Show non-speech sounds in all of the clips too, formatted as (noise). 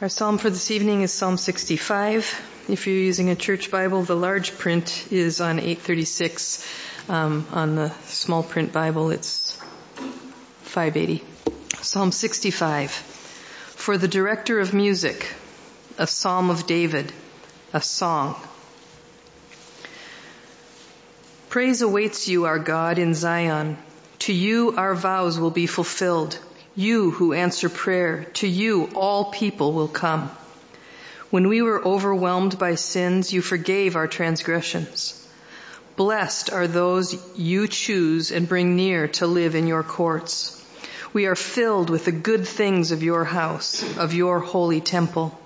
Our psalm for this evening is Psalm 65. If you're using a church Bible, the large print is on 836. Um, on the small print Bible, it's 580. Psalm 65. For the director of music, a psalm of David, a song. Praise awaits you, our God, in Zion. To you our vows will be fulfilled. You who answer prayer, to you all people will come. When we were overwhelmed by sins, you forgave our transgressions. Blessed are those you choose and bring near to live in your courts. We are filled with the good things of your house, of your holy temple.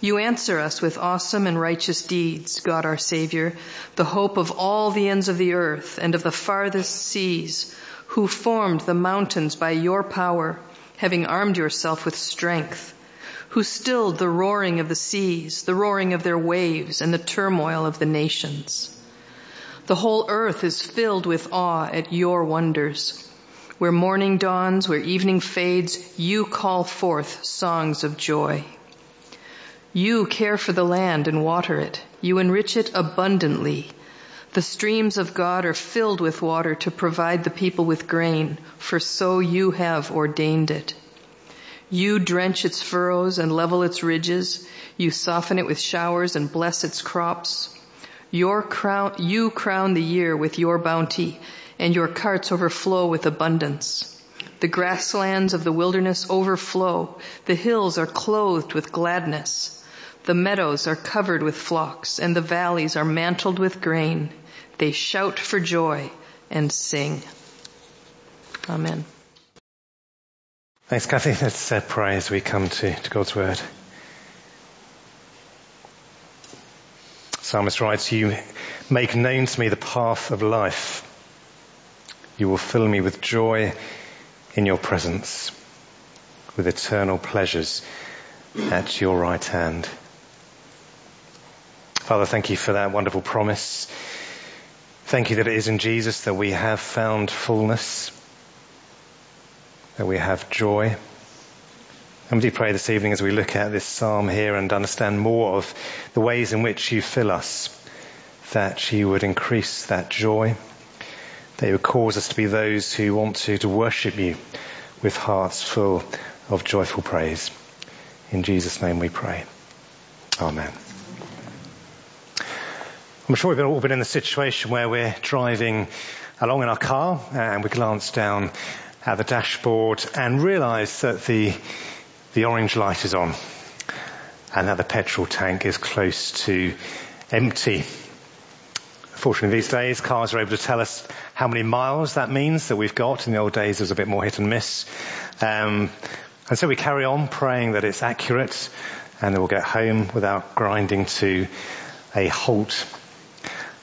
You answer us with awesome and righteous deeds, God our Savior, the hope of all the ends of the earth and of the farthest seas who formed the mountains by your power, having armed yourself with strength, who stilled the roaring of the seas, the roaring of their waves, and the turmoil of the nations. The whole earth is filled with awe at your wonders. Where morning dawns, where evening fades, you call forth songs of joy. You care for the land and water it. You enrich it abundantly. The streams of God are filled with water to provide the people with grain, for so you have ordained it. You drench its furrows and level its ridges. You soften it with showers and bless its crops. Your crown, you crown the year with your bounty, and your carts overflow with abundance. The grasslands of the wilderness overflow. The hills are clothed with gladness. The meadows are covered with flocks, and the valleys are mantled with grain. They shout for joy and sing. Amen. Thanks, Kathy. Let's uh, pray as we come to, to God's Word. Psalmist writes, You make known to me the path of life. You will fill me with joy in your presence, with eternal pleasures at your right hand. Father, thank you for that wonderful promise. Thank you that it is in Jesus that we have found fullness, that we have joy. And we do pray this evening as we look at this psalm here and understand more of the ways in which you fill us, that you would increase that joy, that you would cause us to be those who want to, to worship you with hearts full of joyful praise. In Jesus' name we pray. Amen. I'm sure we've all been in the situation where we're driving along in our car and we glance down at the dashboard and realise that the, the orange light is on and that the petrol tank is close to empty. Fortunately these days cars are able to tell us how many miles that means that we've got. In the old days there was a bit more hit and miss. Um, and so we carry on praying that it's accurate and that we'll get home without grinding to a halt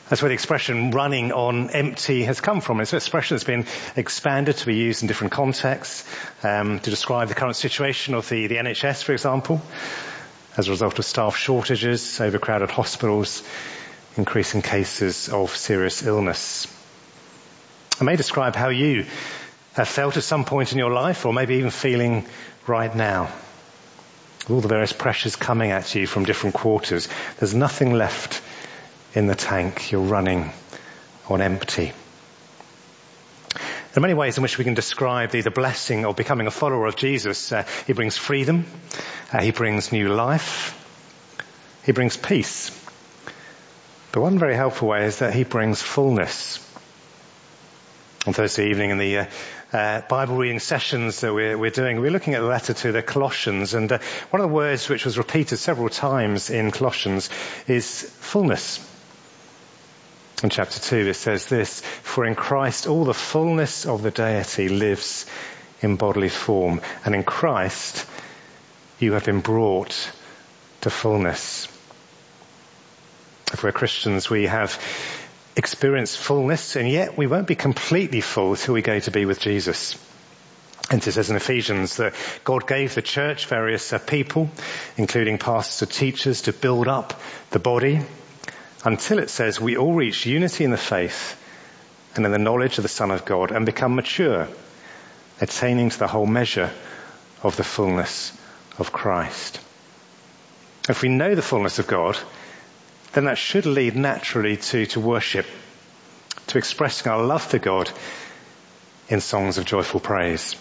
that's where the expression running on empty has come from. It's an expression that's been expanded to be used in different contexts um, to describe the current situation of the, the NHS, for example, as a result of staff shortages, overcrowded hospitals, increasing cases of serious illness. I may describe how you have felt at some point in your life, or maybe even feeling right now. With All the various pressures coming at you from different quarters. There's nothing left in the tank, you're running on empty. There are many ways in which we can describe the, the blessing of becoming a follower of Jesus. Uh, he brings freedom. Uh, he brings new life. He brings peace. But one very helpful way is that he brings fullness. On Thursday evening in the uh, uh, Bible reading sessions that we're, we're, doing, we're looking at the letter to the Colossians, and uh, one of the words which was repeated several times in Colossians is fullness. In chapter 2 it says this, For in Christ all the fullness of the deity lives in bodily form, and in Christ you have been brought to fullness. If we're Christians, we have experienced fullness, and yet we won't be completely full till we go to be with Jesus. And it says in Ephesians that God gave the church various uh, people, including pastors and teachers, to build up the body until it says we all reach unity in the faith and in the knowledge of the Son of God and become mature, attaining to the whole measure of the fullness of Christ. If we know the fullness of God, then that should lead naturally to, to worship, to expressing our love for God in songs of joyful praise.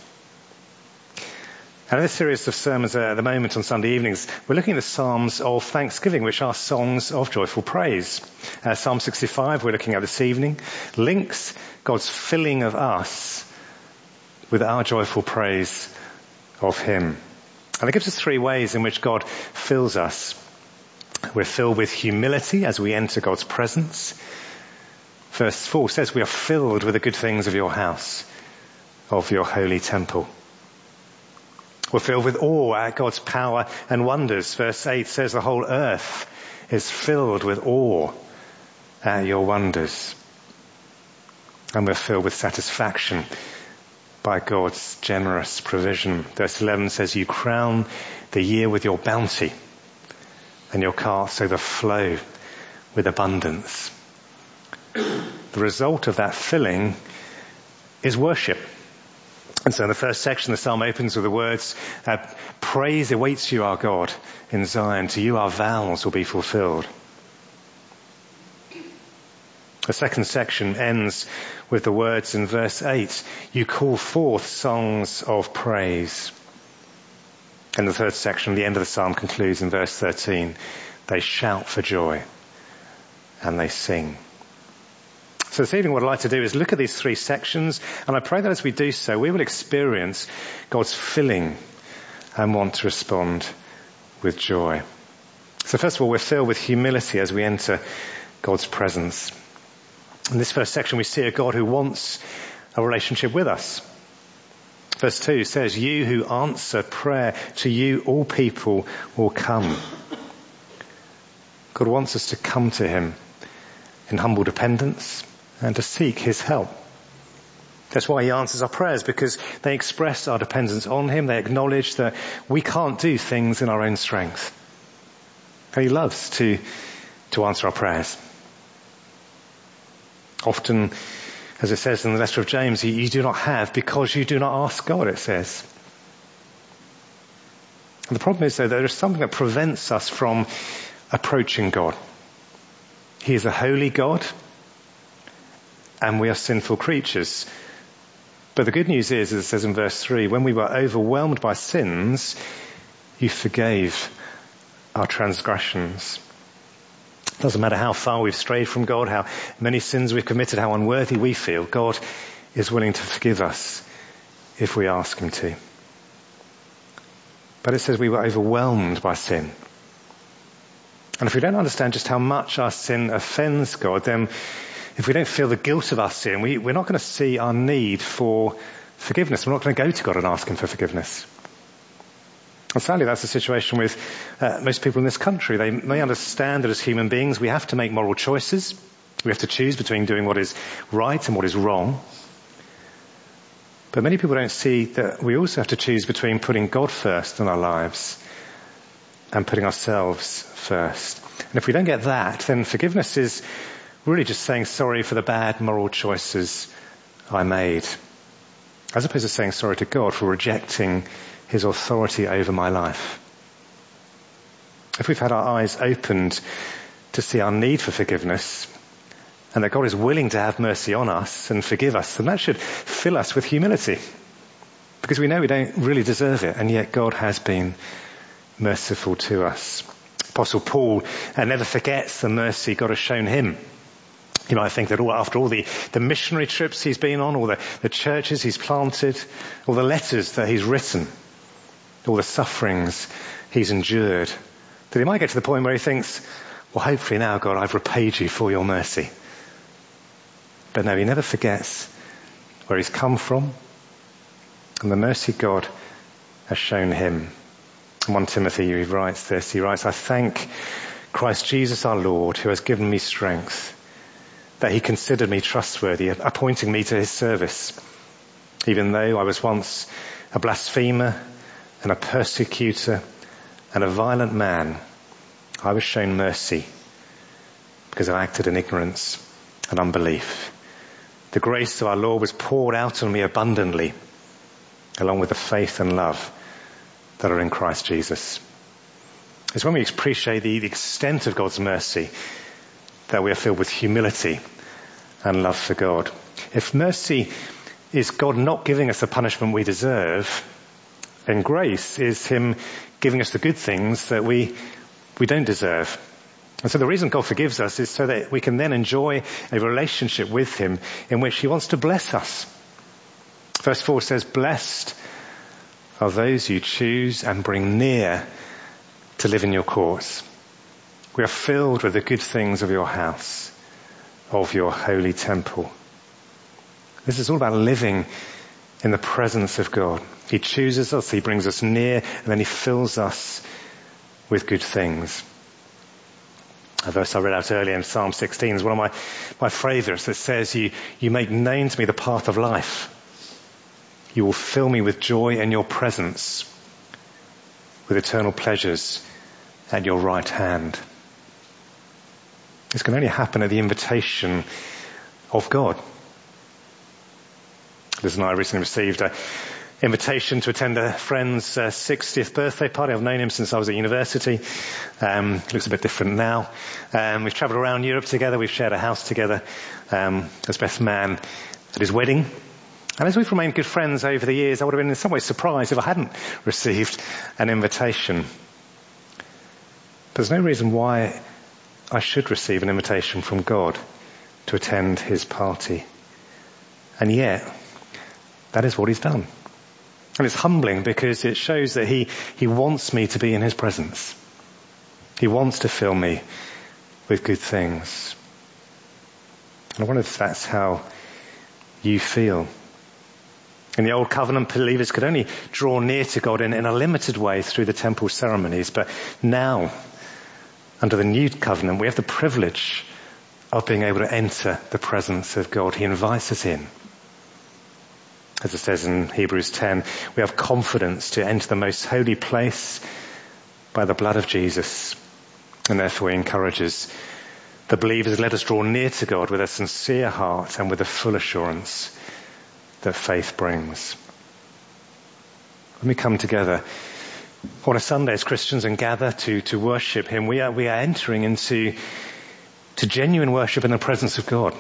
And in this series of sermons at the moment on Sunday evenings, we're looking at the Psalms of Thanksgiving, which are songs of joyful praise. Uh, Psalm 65 we're looking at this evening links God's filling of us with our joyful praise of Him. And it gives us three ways in which God fills us. We're filled with humility as we enter God's presence. Verse 4 says we are filled with the good things of your house of your holy temple. We're filled with awe at God's power and wonders. Verse 8 says the whole earth is filled with awe at your wonders. And we're filled with satisfaction by God's generous provision. Verse 11 says, you crown the year with your bounty and your carts overflow with abundance. (clears throat) The result of that filling is worship. And so in the first section, the psalm opens with the words, uh, praise awaits you, our God, in Zion. To you our vows will be fulfilled. The second section ends with the words in verse 8, you call forth songs of praise. And the third section, the end of the psalm concludes in verse 13, they shout for joy and they sing. So this evening what I'd like to do is look at these three sections and I pray that as we do so we will experience God's filling and want to respond with joy. So first of all we're filled with humility as we enter God's presence. In this first section we see a God who wants a relationship with us. Verse 2 says, You who answer prayer, to you all people will come. God wants us to come to Him in humble dependence, and to seek His help. That's why He answers our prayers because they express our dependence on Him. They acknowledge that we can't do things in our own strength. And He loves to, to answer our prayers. Often, as it says in the letter of James, you, you do not have because you do not ask God, it says. And the problem is though, there is something that prevents us from approaching God. He is a holy God and we are sinful creatures. But the good news is, as it says in verse 3, when we were overwhelmed by sins, you forgave our transgressions. It doesn't matter how far we've strayed from God, how many sins we've committed, how unworthy we feel, God is willing to forgive us if we ask Him to. But it says we were overwhelmed by sin. And if we don't understand just how much our sin offends God, then if we don't feel the guilt of our sin, we, we're not going to see our need for forgiveness. We're not going to go to God and ask Him for forgiveness. And sadly, that's the situation with uh, most people in this country. They may understand that as human beings, we have to make moral choices. We have to choose between doing what is right and what is wrong. But many people don't see that we also have to choose between putting God first in our lives and putting ourselves first. And if we don't get that, then forgiveness is really just saying sorry for the bad moral choices I made. As opposed to saying sorry to God for rejecting his authority over my life. If we've had our eyes opened to see our need for forgiveness and that God is willing to have mercy on us and forgive us, then that should fill us with humility. Because we know we don't really deserve it and yet God has been merciful to us. Apostle Paul never forgets the mercy God has shown him you might think that all, after all the, the missionary trips he's been on, all the, the churches he's planted, all the letters that he's written, all the sufferings he's endured, that he might get to the point where he thinks, well hopefully now God I've repaid you for your mercy. But no, he never forgets where he's come from and the mercy God has shown him. In 1 Timothy he writes this, he writes, I thank Christ Jesus our Lord who has given me strength that he considered me trustworthy, appointing me to his service. Even though I was once a blasphemer and a persecutor and a violent man, I was shown mercy because I acted in ignorance and unbelief. The grace of our Lord was poured out on me abundantly, along with the faith and love that are in Christ Jesus. It's when we appreciate the, the extent of God's mercy that we are filled with humility and love for God. If mercy is God not giving us the punishment we deserve, then grace is Him giving us the good things that we, we don't deserve. And so the reason God forgives us is so that we can then enjoy a relationship with Him in which He wants to bless us. Verse 4 says, Blessed are those you choose and bring near to live in your courts. We are filled with the good things of your house, of your holy temple. This is all about living in the presence of God. He chooses us, He brings us near, and then He fills us with good things. A verse I read out earlier in Psalm 16 is one of my, my favorites that says, you, you make known to me the path of life. You will fill me with joy in your presence, with eternal pleasures at your right hand. This can only happen at the invitation of God. Liz and I recently received an invitation to attend a friend's uh, 60th birthday party. I've known him since I was at university. Um, looks a bit different now. Um, we've travelled around Europe together. We've shared a house together. Um, as best man at his wedding. And as we've remained good friends over the years, I would have been in some ways surprised if I hadn't received an invitation. But there's no reason why I should receive an invitation from God to attend his party. And yet, that is what he's done. And it's humbling because it shows that he, he wants me to be in his presence. He wants to fill me with good things. And I wonder if that's how you feel. In the Old Covenant, believers could only draw near to God in, in a limited way through the temple ceremonies, but now, under the New Covenant, we have the privilege of being able to enter the presence of God. He invites us in. As it says in Hebrews 10, we have confidence to enter the most holy place by the blood of Jesus. And therefore he encourages the believers, let us draw near to God with a sincere heart and with a full assurance that faith brings. When we come together on a Sunday as Christians and gather to, to worship Him, we are, we are entering into to genuine worship in the presence of God.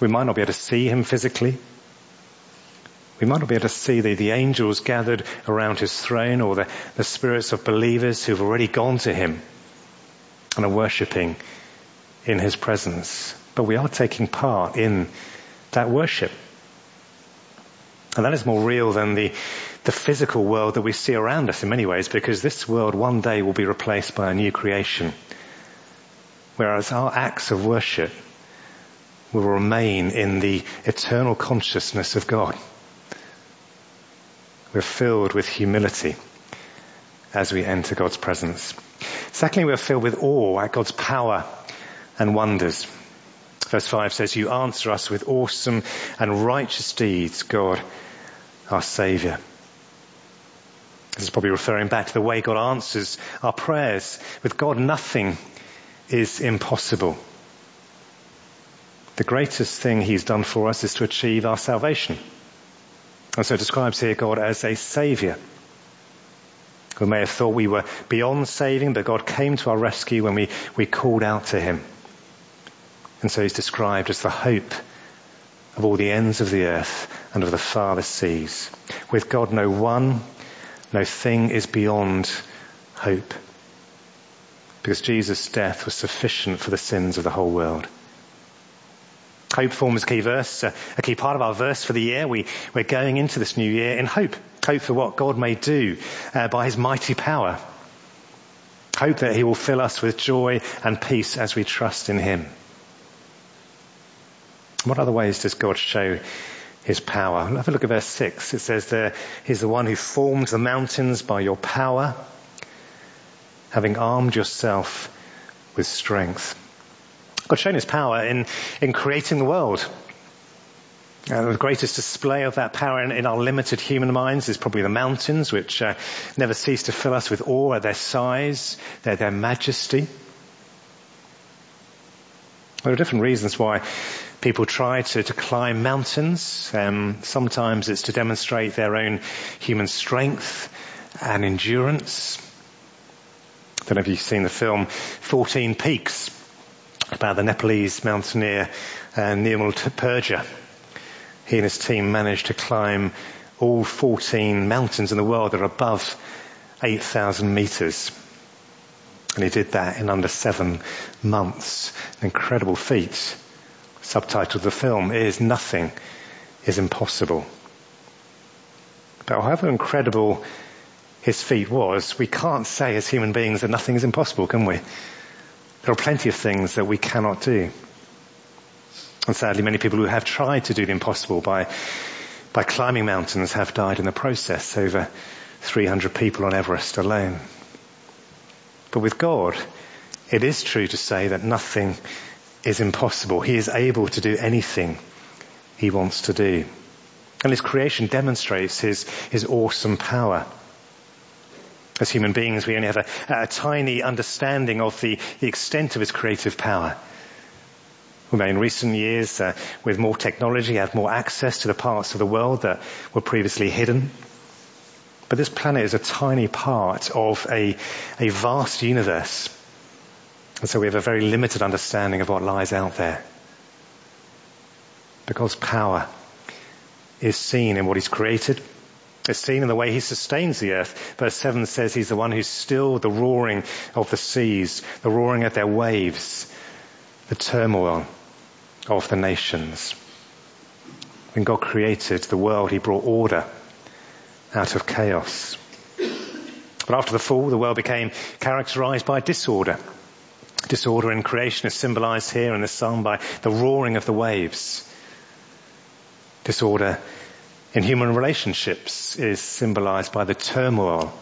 We might not be able to see Him physically. We might not be able to see the, the angels gathered around His throne or the, the spirits of believers who've already gone to Him and are worshipping in His presence. But we are taking part in that worship. And that is more real than the, the physical world that we see around us in many ways because this world one day will be replaced by a new creation. Whereas our acts of worship will remain in the eternal consciousness of God. We're filled with humility as we enter God's presence. Secondly, we're filled with awe at God's power and wonders. Verse 5 says, You answer us with awesome and righteous deeds, God, our Saviour. This is probably referring back to the way God answers our prayers. With God, nothing is impossible. The greatest thing He's done for us is to achieve our salvation. And so it describes here God as a Saviour. We may have thought we were beyond saving, but God came to our rescue when we, we called out to Him. And so he's described as the hope of all the ends of the earth and of the farthest seas. With God, no one, no thing is beyond hope. Because Jesus' death was sufficient for the sins of the whole world. Hope forms a key verse, a key part of our verse for the year. We, we're going into this new year in hope. Hope for what God may do uh, by his mighty power. Hope that he will fill us with joy and peace as we trust in him. What other ways does God show his power? Have a look at verse 6. It says there, He's the one who formed the mountains by your power, having armed yourself with strength. God's shown his power in, in creating the world. Uh, the greatest display of that power in, in, our limited human minds is probably the mountains, which uh, never cease to fill us with awe at their size, their, their majesty. There are different reasons why People try to, to climb mountains. Um, sometimes it's to demonstrate their own human strength and endurance. I don't know if you've seen the film 14 Peaks about the Nepalese mountaineer uh, Nirmal Purja. He and his team managed to climb all 14 mountains in the world that are above 8,000 meters. And he did that in under seven months. An incredible feat. Subtitle of the film is Nothing is Impossible. But however incredible his feat was, we can't say as human beings that nothing is impossible, can we? There are plenty of things that we cannot do. And sadly, many people who have tried to do the impossible by, by climbing mountains have died in the process. Over 300 people on Everest alone. But with God, it is true to say that nothing is impossible. He is able to do anything he wants to do. And his creation demonstrates his, his awesome power. As human beings, we only have a, a tiny understanding of the, the extent of his creative power. We may in recent years, uh, with more technology, have more access to the parts of the world that were previously hidden. But this planet is a tiny part of a, a vast universe. And so we have a very limited understanding of what lies out there. Because power is seen in what he's created. It's seen in the way he sustains the earth. Verse 7 says he's the one who stilled the roaring of the seas, the roaring of their waves, the turmoil of the nations. When God created the world, he brought order out of chaos. But after the fall, the world became characterized by disorder. Disorder in creation is symbolized here in the psalm by the roaring of the waves. Disorder in human relationships is symbolized by the turmoil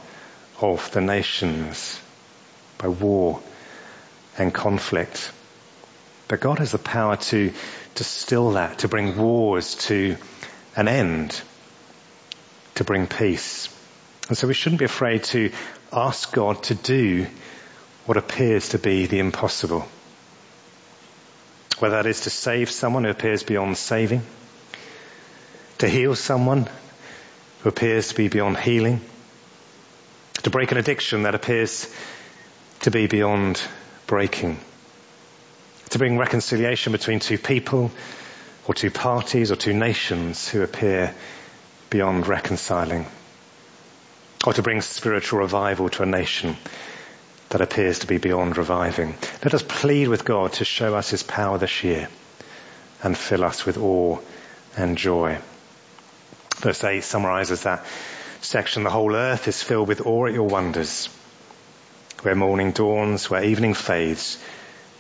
of the nations, by war and conflict. But God has the power to, still that, to bring wars to an end to bring peace. And so we shouldn't be afraid to ask God to do what appears to be the impossible. Whether that is to save someone who appears beyond saving, to heal someone who appears to be beyond healing, to break an addiction that appears to be beyond breaking, to bring reconciliation between two people or two parties or two nations who appear beyond reconciling, or to bring spiritual revival to a nation that appears to be beyond reviving. Let us plead with God to show us his power this year and fill us with awe and joy. Verse 8 summarizes that section. The whole earth is filled with awe at your wonders. Where morning dawns, where evening fades,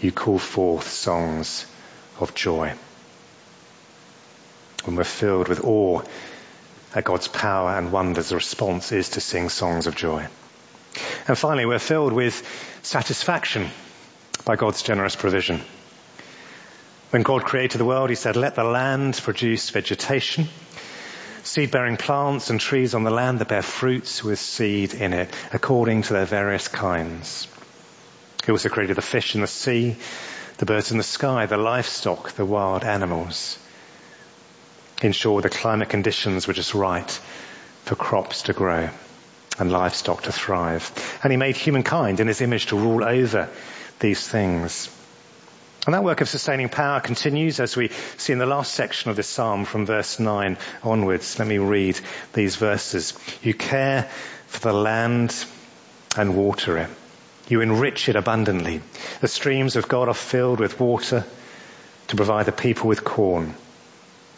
you call forth songs of joy. When we're filled with awe at God's power and wonders, the response is to sing songs of joy. And finally, we're filled with satisfaction by God's generous provision. When God created the world, He said, let the land produce vegetation, seed-bearing plants and trees on the land that bear fruits with seed in it, according to their various kinds. He also created the fish in the sea, the birds in the sky, the livestock, the wild animals ensure the climate conditions were just right for crops to grow and livestock to thrive. And he made humankind in his image to rule over these things. And that work of sustaining power continues as we see in the last section of this psalm from verse 9 onwards. Let me read these verses. You care for the land and water it. You enrich it abundantly. The streams of God are filled with water to provide the people with corn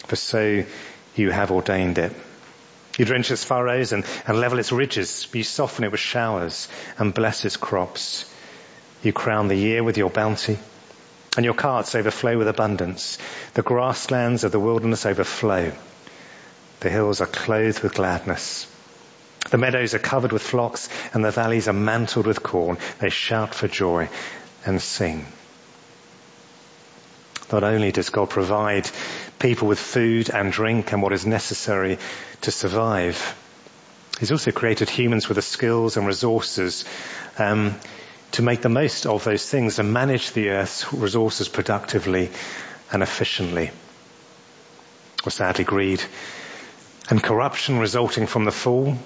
for so you have ordained it. You drench its furrows and, and level its ridges. You soften it with showers and bless its crops. You crown the year with your bounty and your carts overflow with abundance. The grasslands of the wilderness overflow. The hills are clothed with gladness. The meadows are covered with flocks and the valleys are mantled with corn. They shout for joy and sing. Not only does God provide people with food and drink and what is necessary to survive, He's also created humans with the skills and resources um, to make the most of those things and manage the earth's resources productively and efficiently. Or sadly, greed and corruption resulting from the fall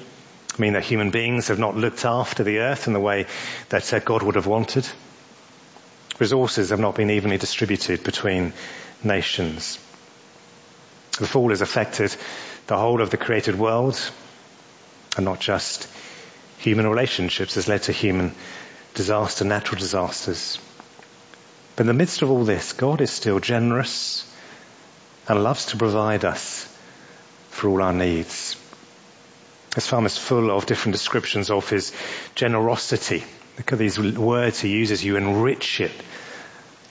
mean that human beings have not looked after the earth in the way that God would have wanted. Resources have not been evenly distributed between nations. The fall has affected the whole of the created world and not just human relationships has led to human disaster, natural disasters. But in the midst of all this, God is still generous and loves to provide us for all our needs. This psalm is full of different descriptions of his generosity. Look at these words he uses. You enrich it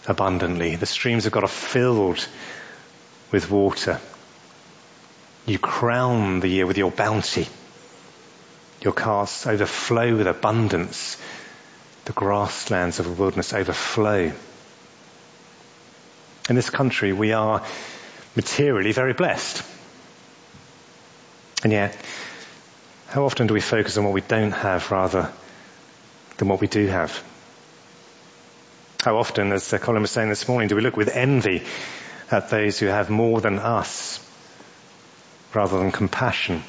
abundantly. The streams of God are filled with water. You crown the year with your bounty. Your casks overflow with abundance. The grasslands of the wilderness overflow. In this country, we are materially very blessed. And yet, how often do we focus on what we don't have rather than what we do have? How often, as Colin was saying this morning, do we look with envy at those who have more than us rather than compassion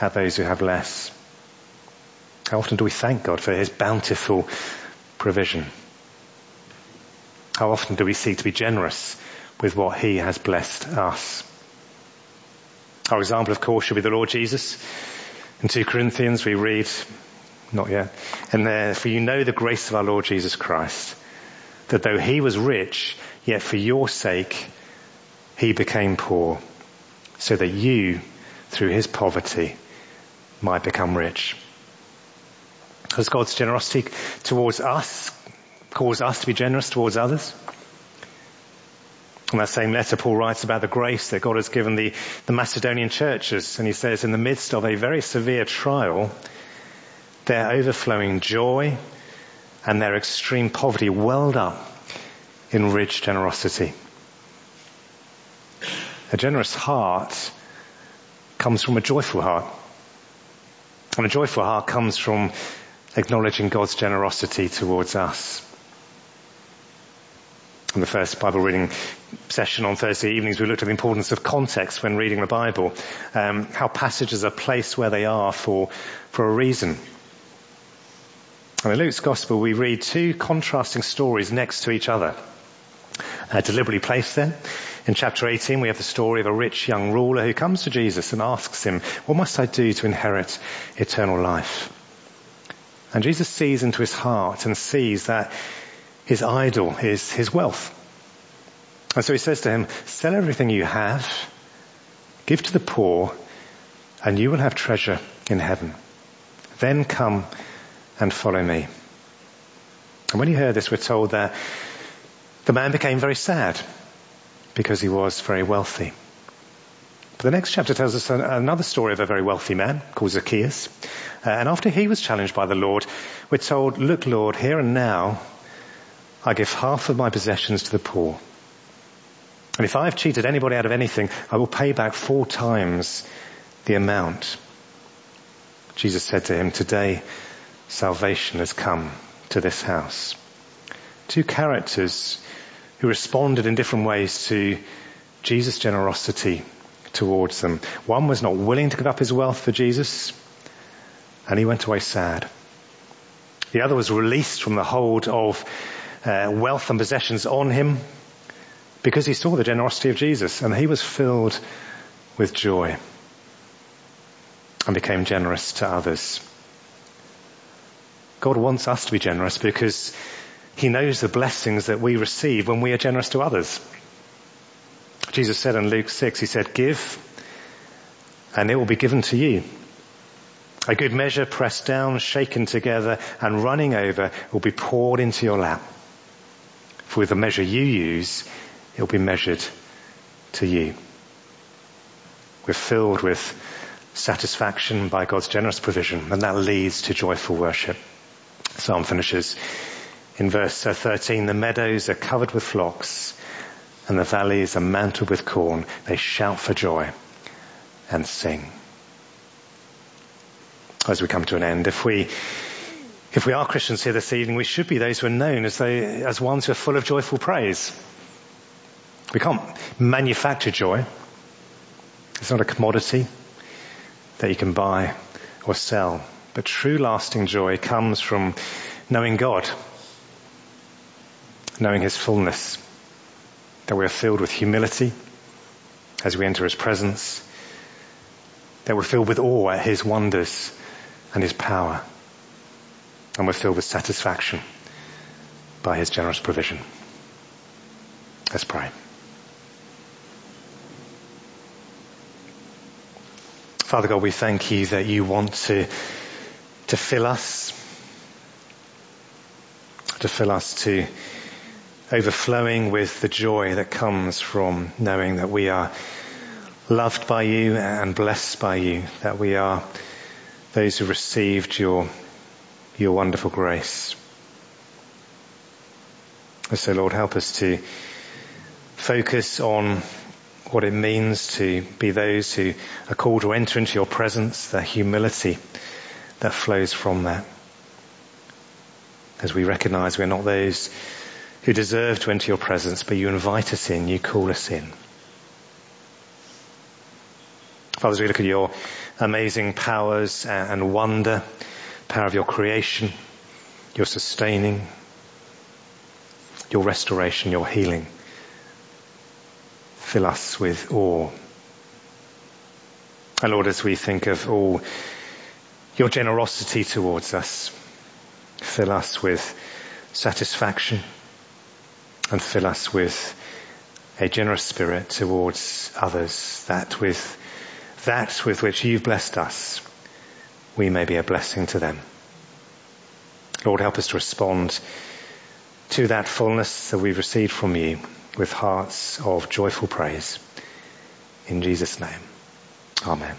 at those who have less? How often do we thank God for his bountiful provision? How often do we seek to be generous with what he has blessed us? Our example, of course, should be the Lord Jesus. In 2 Corinthians, we read, not yet, and therefore you know the grace of our Lord Jesus Christ, that though he was rich, yet for your sake he became poor, so that you, through his poverty, might become rich. Has God's generosity towards us cause us to be generous towards others? In that same letter, Paul writes about the grace that God has given the, the Macedonian churches, and he says, in the midst of a very severe trial, their overflowing joy and their extreme poverty welled up in rich generosity. A generous heart comes from a joyful heart. And a joyful heart comes from acknowledging God's generosity towards us. In the first Bible reading session on Thursday evenings, we looked at the importance of context when reading the Bible, um, how passages are placed where they are for, for a reason. And in Luke's Gospel, we read two contrasting stories next to each other, uh, deliberately placed there. In chapter 18, we have the story of a rich young ruler who comes to Jesus and asks him, what must I do to inherit eternal life? And Jesus sees into his heart and sees that his idol is his wealth. And so he says to him, sell everything you have, give to the poor, and you will have treasure in heaven. Then come and follow me. And when he heard this, we're told that the man became very sad because he was very wealthy. But the next chapter tells us another story of a very wealthy man called Zacchaeus. Uh, and after he was challenged by the Lord, we're told, look Lord, here and now I give half of my possessions to the poor. And if I've cheated anybody out of anything, I will pay back four times the amount. Jesus said to him, today salvation has come to this house. Two characters who responded in different ways to Jesus' generosity towards them. One was not willing to give up his wealth for Jesus, and he went away sad. The other was released from the hold of uh, wealth and possessions on him because he saw the generosity of Jesus and he was filled with joy and became generous to others. God wants us to be generous because he knows the blessings that we receive when we are generous to others. Jesus said in Luke 6, he said, give and it will be given to you. A good measure pressed down, shaken together and running over will be poured into your lap. For with the measure you use, it will be measured to you. We're filled with satisfaction by God's generous provision, and that leads to joyful worship. Psalm finishes in verse 13, the meadows are covered with flocks, and the valleys are mantled with corn. They shout for joy and sing. As we come to an end, if we if we are Christians here this evening, we should be those who are known as, they, as ones who are full of joyful praise. We can't manufacture joy. It's not a commodity that you can buy or sell. But true lasting joy comes from knowing God, knowing His fullness, that we are filled with humility as we enter His presence, that we're filled with awe at His wonders and His power, and we're filled with satisfaction by His generous provision. Let's pray. Father God, we thank you that you want to, to fill us, to fill us to overflowing with the joy that comes from knowing that we are loved by you and blessed by you, that we are those who received your, your wonderful grace. So Lord, help us to focus on what it means to be those who are called to enter into your presence, the humility that flows from that. As we recognize we're not those who deserve to enter your presence, but you invite us in, you call us in. Father, as we look at your amazing powers and wonder, power of your creation, your sustaining, your restoration, your healing, fill us with awe. And Lord, as we think of all your generosity towards us, fill us with satisfaction, and fill us with a generous spirit towards others that with that with which you've blessed us, we may be a blessing to them. Lord, help us to respond to that fullness that we've received from you with hearts of joyful praise. In Jesus' name. Amen.